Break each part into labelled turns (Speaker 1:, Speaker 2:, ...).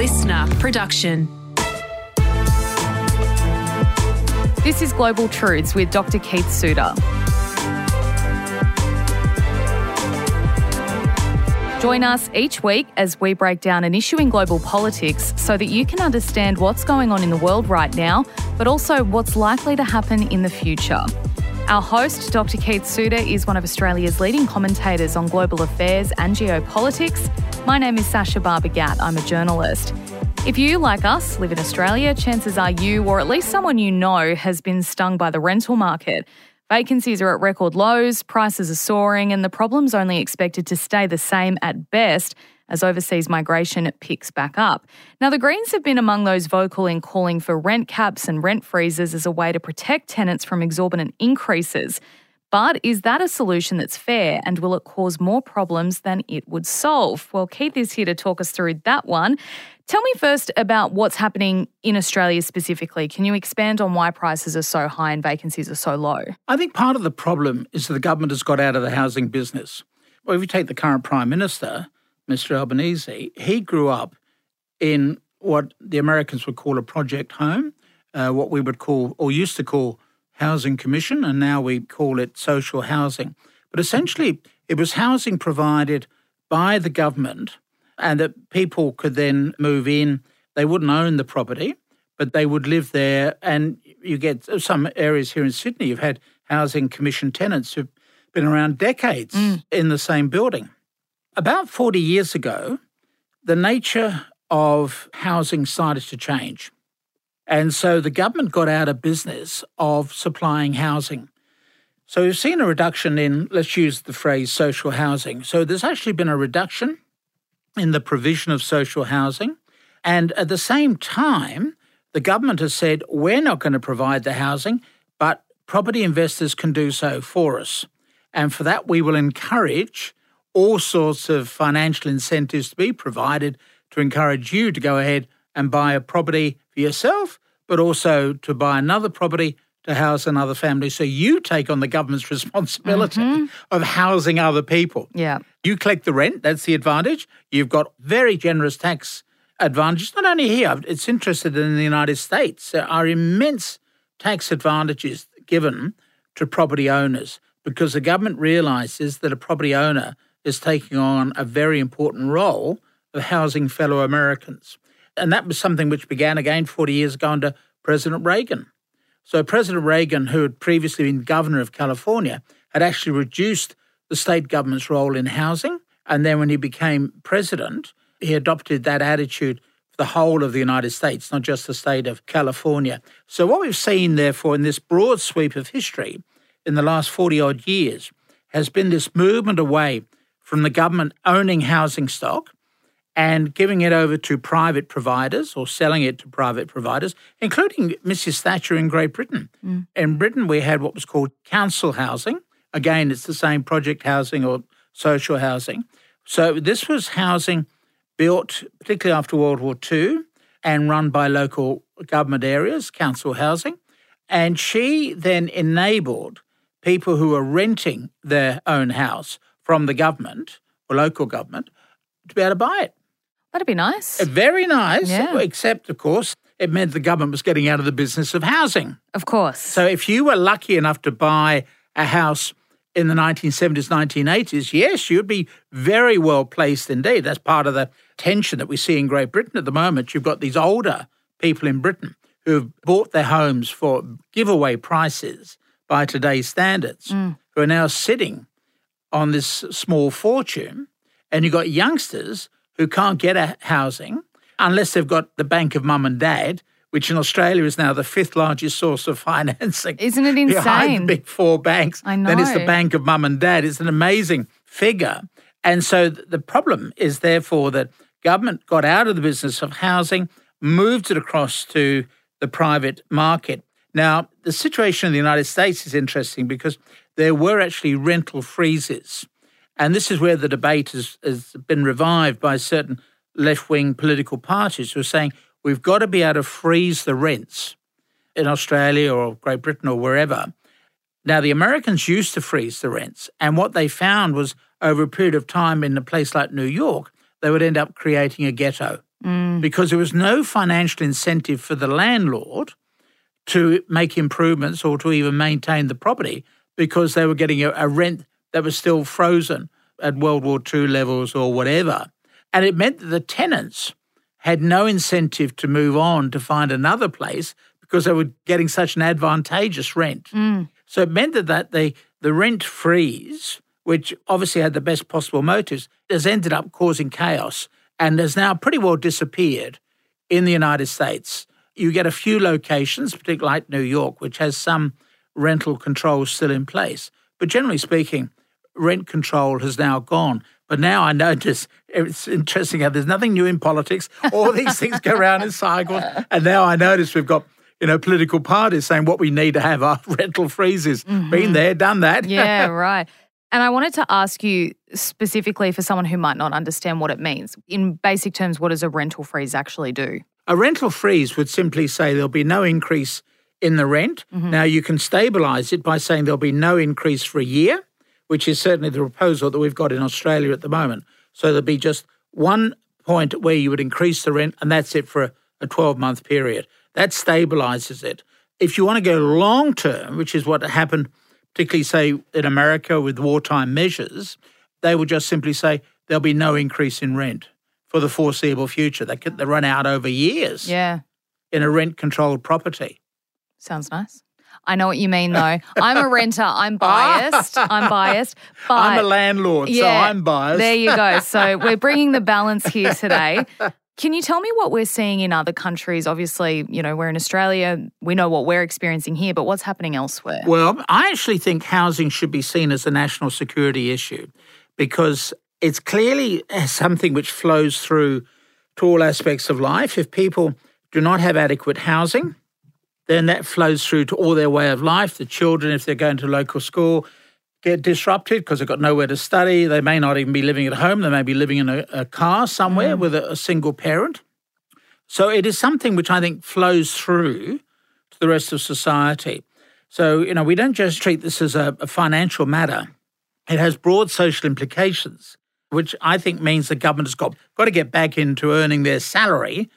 Speaker 1: listener production.
Speaker 2: This is Global Truths with Dr. Keith Suter. Join us each week as we break down an issue in global politics so that you can understand what's going on in the world right now, but also what's likely to happen in the future. Our host, Dr. Keith Suter, is one of Australia's leading commentators on global affairs and geopolitics. My name is Sasha Barbagat. I'm a journalist. If you, like us, live in Australia, chances are you, or at least someone you know, has been stung by the rental market. Vacancies are at record lows, prices are soaring, and the problem's only expected to stay the same at best as overseas migration picks back up. Now, the Greens have been among those vocal in calling for rent caps and rent freezes as a way to protect tenants from exorbitant increases. But is that a solution that's fair and will it cause more problems than it would solve? Well, Keith is here to talk us through that one. Tell me first about what's happening in Australia specifically. Can you expand on why prices are so high and vacancies are so low?
Speaker 3: I think part of the problem is that the government has got out of the housing business. Well, if you take the current Prime Minister, Mr. Albanese, he grew up in what the Americans would call a project home, uh, what we would call, or used to call, housing commission, and now we call it social housing. But essentially, it was housing provided by the government and that people could then move in. They wouldn't own the property, but they would live there. And you get some areas here in Sydney, you've had housing commission tenants who've been around decades mm. in the same building. About 40 years ago, the nature of housing started to change. And so the government got out of business of supplying housing. So we've seen a reduction in, let's use the phrase social housing. So there's actually been a reduction in the provision of social housing. And at the same time, the government has said, we're not going to provide the housing, but property investors can do so for us. And for that, we will encourage all sorts of financial incentives to be provided to encourage you to go ahead and buy a property for yourself, but also to buy another property to house another family. So you take on the government's responsibility mm-hmm. of housing other people.
Speaker 2: Yeah.
Speaker 3: You collect the rent, that's the advantage. You've got very generous tax advantages, not only here, it's interested in the United States. There are immense tax advantages given to property owners because the government realizes that a property owner is taking on a very important role of housing fellow Americans. And that was something which began again 40 years ago under President Reagan. So President Reagan, who had previously been governor of California, had actually reduced the state government's role in housing. And then when he became president, he adopted that attitude for the whole of the United States, not just the state of California. So what we've seen, therefore, in this broad sweep of history in the last 40 odd years has been this movement away from the government owning housing stock and giving it over to private providers or selling it to private providers, including Mrs. Thatcher in Great Britain. Mm. In Britain, we had what was called council housing. Again, it's the same project housing or social housing. So this was housing built particularly after World War II and run by local government areas, council housing. And she then enabled people who were renting their own house from the government or local government to be able to buy it.
Speaker 2: That'd be nice.
Speaker 3: Uh, very nice, yeah. except, of course, it meant the government was getting out of the business of housing.
Speaker 2: Of course.
Speaker 3: So if you were lucky enough to buy a house in the 1970s, 1980s, yes, you'd be very well placed indeed. That's part of the tension that we see in Great Britain at the moment. You've got these older people in Britain who've bought their homes for giveaway prices by today's standards, mm. who are now sitting on this small fortune. And you've got youngsters who can't get a housing unless they've got the bank of mum and dad, which in Australia is now the fifth largest source of financing.
Speaker 2: Isn't it insane?
Speaker 3: Behind the big four banks.
Speaker 2: I know.
Speaker 3: Then it's the bank of mum and dad. It's an amazing figure. And so the problem is therefore that government got out of the business of housing, moved it across to the private market. Now, the situation in the United States is interesting because there were actually rental freezes and this is where the debate has, has been revived by certain left wing political parties who are saying we've got to be able to freeze the rents in Australia or Great Britain or wherever. Now, the Americans used to freeze the rents, and what they found was over a period of time in a place like New York, they would end up creating a ghetto. Mm. because there was no financial incentive for the landlord to make improvements or to even maintain the property because they were getting a, a rent that was still frozen at World War II levels or whatever. And it meant that the tenants had no incentive to move on to find another place because they were getting such an advantageous rent. Mm. So it meant that, that the, the rent freeze, which obviously had the best possible motives, has ended up causing chaos and has now pretty well disappeared in the United States. You get a few locations, particularly like New York, which has some rental controls still in place. But generally speaking, rent control has now gone. But now I notice it's interesting how there's nothing new in politics. All these things go around in cycles. And now I notice we've got, you know, political parties saying what we need to have are rental freezes. Mm-hmm. Been there, done that.
Speaker 2: Yeah, right. And I wanted to ask you specifically for someone who might not understand what it means. In basic terms, what does a rental freeze actually do?
Speaker 3: A rental freeze would simply say there'll be no increase in the rent. Mm-hmm. Now, you can stabilise it by saying there'll be no increase for a year, which is certainly the proposal that we've got in Australia at the moment. So there'll be just one point where you would increase the rent, and that's it for a 12 month period. That stabilises it. If you want to go long term, which is what happened, particularly, say, in America with wartime measures, they will just simply say there'll be no increase in rent for the foreseeable future. They could they run out over years
Speaker 2: Yeah,
Speaker 3: in a rent controlled property.
Speaker 2: Sounds nice. I know what you mean, though. I'm a renter. I'm biased. I'm biased. But
Speaker 3: I'm a landlord, so I'm biased.
Speaker 2: There you go. So we're bringing the balance here today. Can you tell me what we're seeing in other countries? Obviously, you know, we're in Australia. We know what we're experiencing here, but what's happening elsewhere?
Speaker 3: Well, I actually think housing should be seen as a national security issue because it's clearly eh, something which flows through to all aspects of life. If people do not have adequate housing, then that flows through to all their way of life. The children, if they're going to local school, get disrupted because they've got nowhere to study. They may not even be living at home. They may be living in a, a car somewhere mm. with a, a single parent. So it is something which I think flows through to the rest of society. So, you know, we don't just treat this as a, a financial matter. It has broad social implications, which I think means the government has got, got to get back into earning their salary,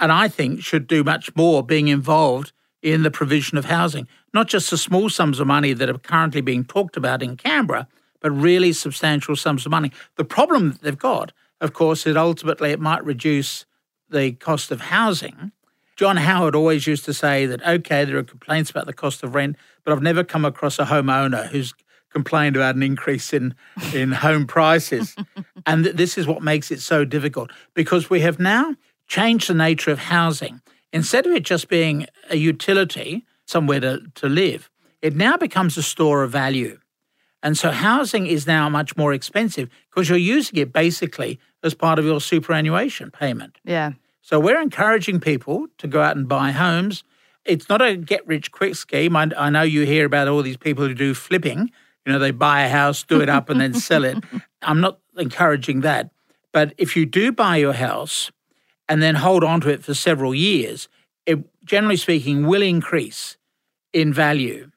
Speaker 3: and I think should do much more being involved in the provision of housing, not just the small sums of money that are currently being talked about in Canberra, but really substantial sums of money. The problem that they've got, of course, is ultimately it might reduce the cost of housing. John Howard always used to say that, okay, there are complaints about the cost of rent, but I've never come across a homeowner who's complained about an increase in, in home prices. and th- this is what makes it so difficult because we have now changed the nature of housing. Instead of it just being a utility, somewhere to, to live, it now becomes a store of value. And so housing is now much more expensive because you're using it basically as part of your superannuation payment.
Speaker 2: Yeah.
Speaker 3: So we're encouraging people to go out and buy homes. It's not a get rich quick scheme. I, I know you hear about all these people who do flipping. You know, they buy a house, do it up, and then sell it. I'm not encouraging that. But if you do buy your house and then hold on to it for several years, it generally speaking will increase in value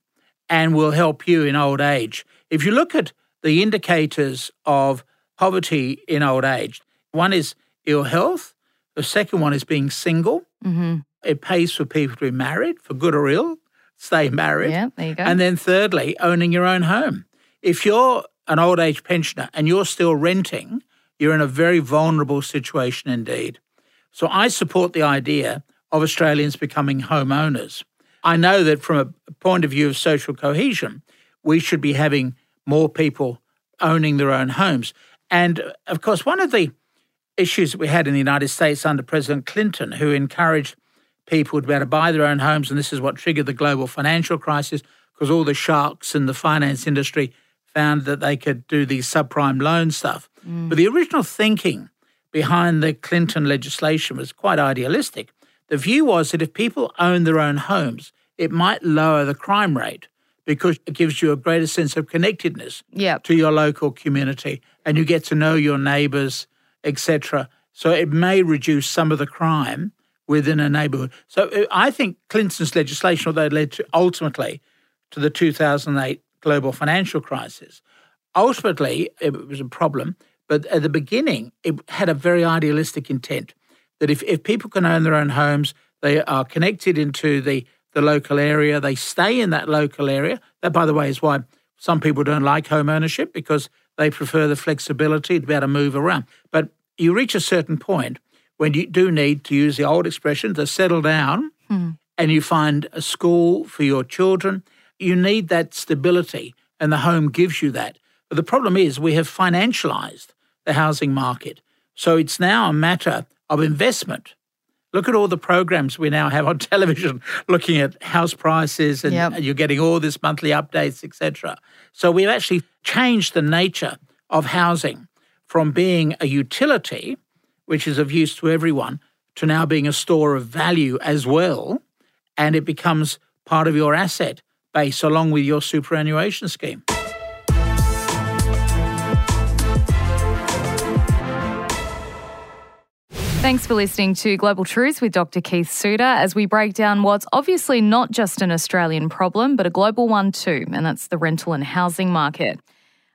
Speaker 3: and will help you in old age. If you look at the indicators of poverty in old age, one is ill health, the second one is being single.
Speaker 2: Mm-hmm.
Speaker 3: It pays for people to be married, for good or ill, stay married.
Speaker 2: Yeah, there you go.
Speaker 3: And then thirdly, owning your own home. If you're an old age pensioner and you're still renting, you're in a very vulnerable situation indeed. So I support the idea of Australians becoming homeowners. I know that from a point of view of social cohesion, we should be having more people owning their own homes. And uh, of course, one of the issues that we had in the United States under President Clinton, who encouraged people to be able to buy their own homes, and this is what triggered the global financial crisis, because all the sharks in the finance industry found that they could do these subprime loan stuff. Mm. But the original thinking behind the Clinton legislation was quite idealistic. The view was that if people own their own homes, it might lower the crime rate because it gives you a greater sense of connectedness
Speaker 2: Yep.
Speaker 3: to your local community and you get to know your neighbours, etc. So it may reduce some of the crime within a neighbourhood. So uh, I think Clinton's legislation, although it led to ultimately to the 2008 global financial crisis, ultimately it was a problem. But at the beginning, it had a very idealistic intent. that if, if people can own their own homes, they are connected into the, the local area, they stay in that local area. That, by the way, is why some people don't like home ownership because they prefer the flexibility to be able to move around. But you reach a certain point when you do need to use the old expression to settle down
Speaker 2: Hmm.
Speaker 3: and you find a school for your children. You need that stability, and the home gives you that. But the problem is, we have financialized the housing market. So it's now a matter of investment. Look at all the programs we now have on television looking at house prices and
Speaker 2: Yep.
Speaker 3: you're getting all this monthly updates, etc. So we've actually changed the nature of housing from being a utility, which is of use to everyone, to now being a store of value as well. And it becomes part of your asset base along with your superannuation scheme.
Speaker 2: Thanks for listening to Global Truths with Dr. Keith Suter as we break down what's obviously not just an Australian problem, but a global one too, and that's the rental and housing market.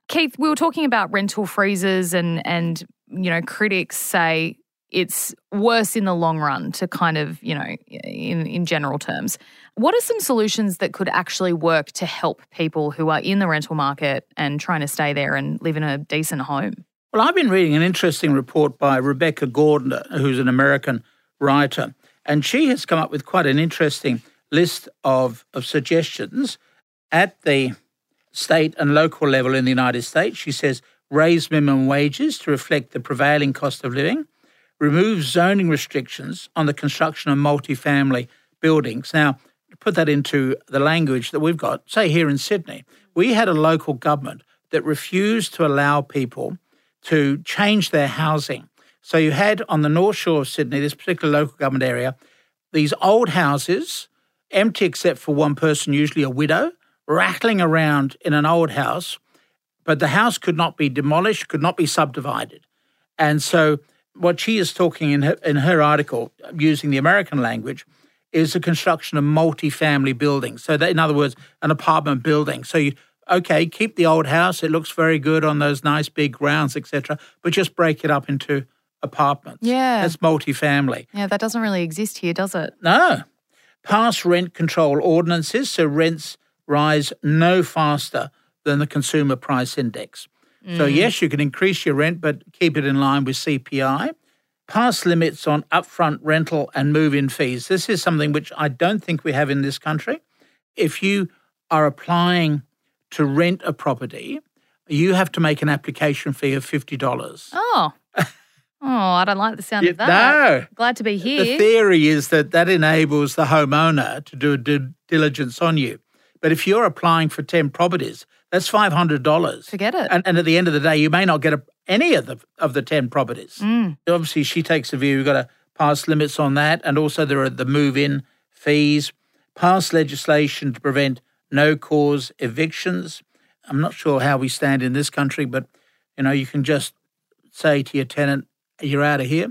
Speaker 2: Keith, we were talking about rental freezes and and you know, critics say it's worse in the long run to kind of, you know, in, in general terms. What are some solutions that could actually work to help people who are in the rental market and trying to stay there and live in a decent home?
Speaker 3: Well, I've been reading an interesting report by Rebecca Gordon, who's an American writer, and she has come up with quite an interesting list of, of suggestions at the state and local level in the United States. She says raise minimum wages to reflect the prevailing cost of living, remove zoning restrictions on the construction of multifamily buildings. Now, to put that into the language that we've got, say here in Sydney, we had a local government that refused to allow people to change their housing. So you had on the North Shore of Sydney, this particular local government area, these old houses, empty except for one person, usually a widow, rattling around in an old house, but the house could not be demolished, could not be subdivided. And so what she is talking in her, in her article, using the American language, is the construction of multi-family buildings. So that, in other words, an apartment building. So you okay, keep the old house. It looks very good on those nice big grounds, etc. But just break it up into apartments.
Speaker 2: Yeah.
Speaker 3: That's multi-family.
Speaker 2: Yeah, that doesn't really exist here, does it?
Speaker 3: No. Pass rent control ordinances so rents rise no faster than the consumer price index. So, mm. yes, you can increase your rent, but keep it in line with CPI. Pass limits on upfront rental and move in fees. This is something which I don't think we have in this country. If you are applying to rent a property, you have to make an application fee of $50.
Speaker 2: Oh. Oh, I don't like the sound
Speaker 3: Yeah,
Speaker 2: of that.
Speaker 3: no.
Speaker 2: Glad to be here.
Speaker 3: The theory is that that enables the homeowner to do a due diligence on you. But if you're applying for 10 properties, that's $500.
Speaker 2: Forget it.
Speaker 3: And, and at the end of the day, you may not get a, any of the, of the 10 properties.
Speaker 2: Mm.
Speaker 3: Obviously, she takes the view you've got to pass limits on that. And also, there are the move in fees, pass legislation to prevent no cause evictions. I'm not sure how we stand in this country, but you know, you can just say to your tenant, you're out of here.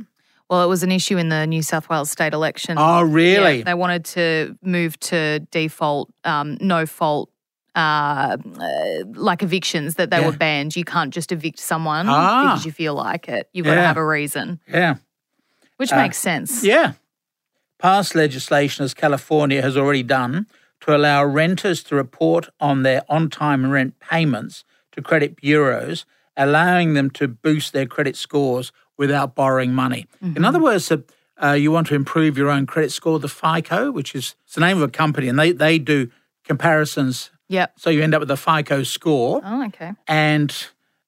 Speaker 2: Well, it was an issue in the New South Wales state election.
Speaker 3: Oh, really?
Speaker 2: Yeah, they wanted to move to default, um, no fault, uh, uh, like evictions that they
Speaker 3: Yeah.
Speaker 2: were banned. You can't just evict someone
Speaker 3: Ah.
Speaker 2: because you feel like it. You've got to have a reason,
Speaker 3: Yeah.
Speaker 2: which
Speaker 3: Uh,
Speaker 2: makes sense.
Speaker 3: Yeah. Passed legislation, as California has already done, to allow renters to report on their on time rent payments to credit bureaus, allowing them to boost their credit scores without borrowing money. In other words, uh, you want to improve your own credit score, the FICO, which is it's the name of a company, and they, they do comparisons.
Speaker 2: Yep.
Speaker 3: So you end up with a FICO score.
Speaker 2: Oh, okay.
Speaker 3: And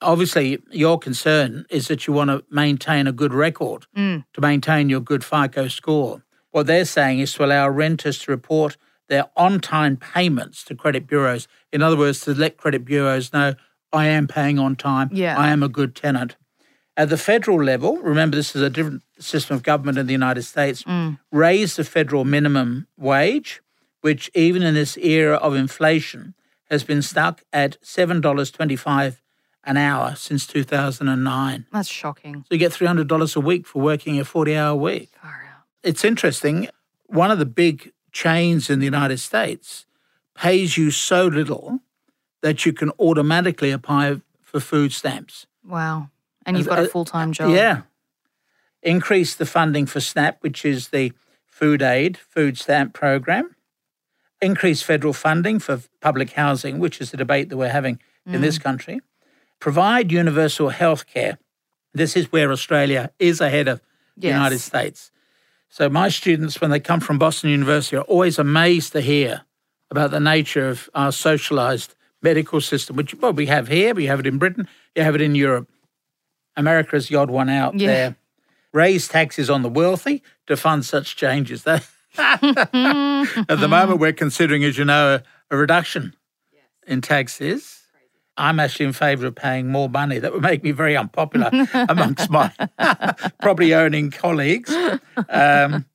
Speaker 3: obviously, your concern is that you want to maintain a good record
Speaker 2: Mm.
Speaker 3: to maintain your good FICO score. What they're saying is to allow renters to report their on time payments to credit bureaus. In other words, to let credit bureaus know, I am paying on time,
Speaker 2: Yeah.
Speaker 3: I am a good tenant. At the federal level, remember this is a different system of government in the United States, mm. raise the federal minimum wage, which even in this era of inflation has been stuck at $7.25 an hour since 2009.
Speaker 2: That's shocking.
Speaker 3: So you get $300 a week for working a 40 hour week. It's interesting. One of the big chains in the United States pays you so little that you can automatically apply for food stamps.
Speaker 2: Wow. And you've got a
Speaker 3: Uh,
Speaker 2: full time job.
Speaker 3: Yeah. increase the funding for SNAP, which is the food aid, food stamp program, increase federal funding for public housing, which is the debate that we're having mm. in this mm. country, provide universal health care. This is where Australia is ahead of yes. the United States. So my students, when they come from Boston University, are always amazed to hear about the nature of our socialized medical system, which well, we have here, we have it in Britain, you have it in Europe. America is the odd one out yeah. there. Raise taxes on the wealthy to fund such changes. At the moment, we're considering, as you know, a, a reduction in taxes. I'm actually in favour of paying more money. That would make me very unpopular amongst my probably owning colleagues. Um,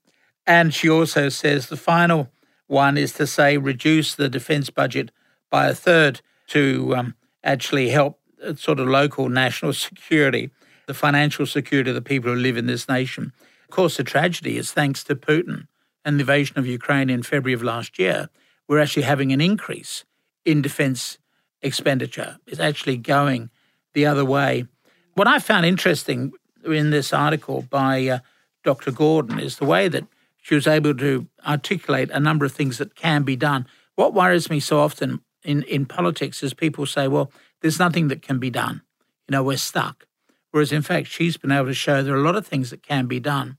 Speaker 3: and she also says the final one is to say reduce the defence budget by a third to um, actually help uh, sort of local national security, the financial security of the people who live in this nation. Of course, the tragedy is thanks to Putin and the invasion of Ukraine in February of last year, we're actually having an increase in defence expenditure. It's actually going the other way. What I found interesting in this article by uh, Dr. Gordon is the way that she was able to articulate a number of things that can be done. What worries me so often in, in politics is people say, well, there's nothing that can be done. You know, we're stuck. Whereas in fact, she's been able to show there are a lot of things that can be done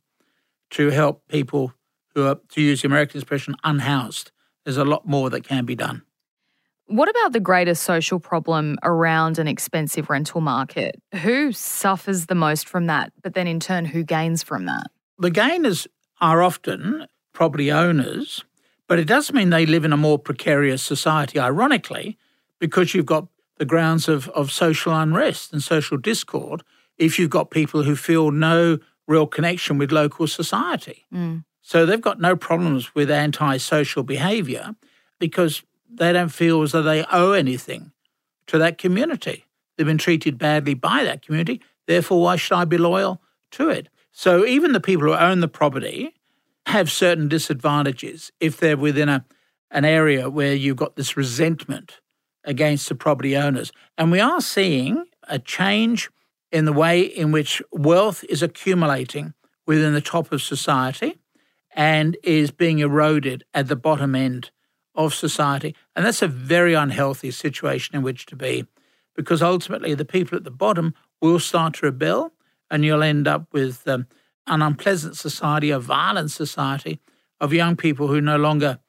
Speaker 3: to help people who are, to use the American expression, unhoused. There's a lot more that can be done.
Speaker 2: What about the greatest social problem around an expensive rental market? Who suffers the most from that, but then in turn, who gains from that?
Speaker 3: The gainers are often property owners, but it does mean they live in a more precarious society, ironically, because you've got the grounds of, of social unrest and social discord if you've got people who feel no real connection with local society. Mm. So they've got no problems with antisocial behaviour because they don't feel as though they owe anything to that community. They've been treated badly by that community. Therefore, why should I be loyal to it? So even the people who own the property have certain disadvantages if they're within a, an area where you've got this resentment against the property owners. And we are seeing a change in the way in which wealth is accumulating within the top of society and is being eroded at the bottom end of society. And that's a very unhealthy situation in which to be because ultimately the people at the bottom will start to rebel and you'll end up with um, an unpleasant society, a violent society of young people who no longer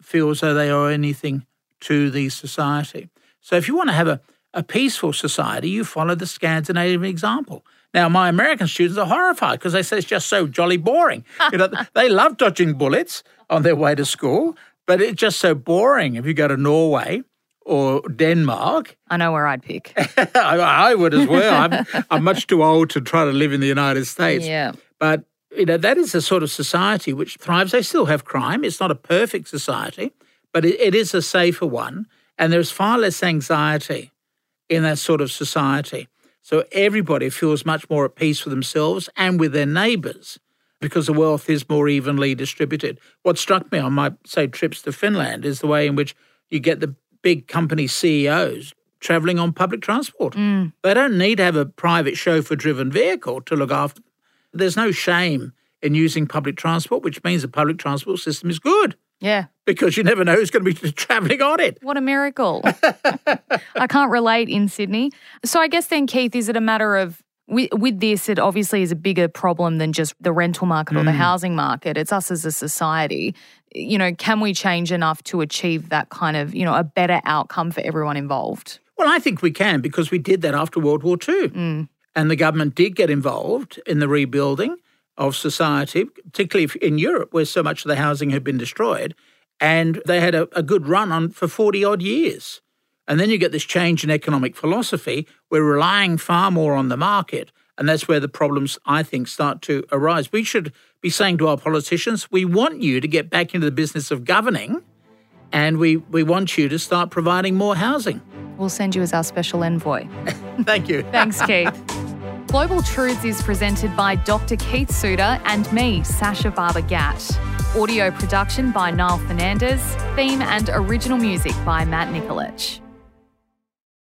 Speaker 3: feel as though they owe anything to the society. So if you want to have a, a peaceful society, you follow the Scandinavian example. Now, my American students are horrified because they say it's just so jolly boring. you know, they love dodging bullets on their way to school. But it's just so boring if you go to Norway or Denmark.
Speaker 2: I know where I'd pick.
Speaker 3: I, I, would as well. I'm, I'm much too old to try to live in the United States.
Speaker 2: Yeah.
Speaker 3: But you know that is a sort of society which thrives. They still have crime. It's not a perfect society, but it, it is a safer one, and there's far less anxiety in that sort of society. So everybody feels much more at peace with themselves and with their neighbours because the wealth is more evenly distributed. What struck me on my, say, trips to Finland is the way in which you get the big company CEOs traveling on public transport. Mm. They don't need to have a private chauffeur driven vehicle to look after them. There's no shame in using public transport, which means the public transport system is good.
Speaker 2: Yeah.
Speaker 3: Because you never know who's going to be traveling on it.
Speaker 2: What a miracle. I can't relate in Sydney. So I guess then, Keith, is it a matter of with, with this, it obviously is a bigger problem than just the rental market or the mm. housing market. It's us as a society. You know, can we change enough to achieve that kind of, you know, a better outcome for everyone involved?
Speaker 3: Well, I think we can because we did that after World War II. Mm. And the government did get involved in the rebuilding of society, particularly in Europe, where so much of the housing had been destroyed. And they had a, a good run on for 40 odd years. And then you get this change in economic philosophy. We're relying far more on the market. And that's where the problems, I think, start to arise. We should be saying to our politicians, we want you to get back into the business of governing, and we, we want you to start providing more housing.
Speaker 2: We'll send you as our special envoy.
Speaker 3: Thank you.
Speaker 2: Thanks, Keith. Global Truths is presented by Dr. Keith Suter and me, Sasha Barber Gatt. Audio production by Niall Fernandez. Theme and original music by Matt Nikolic.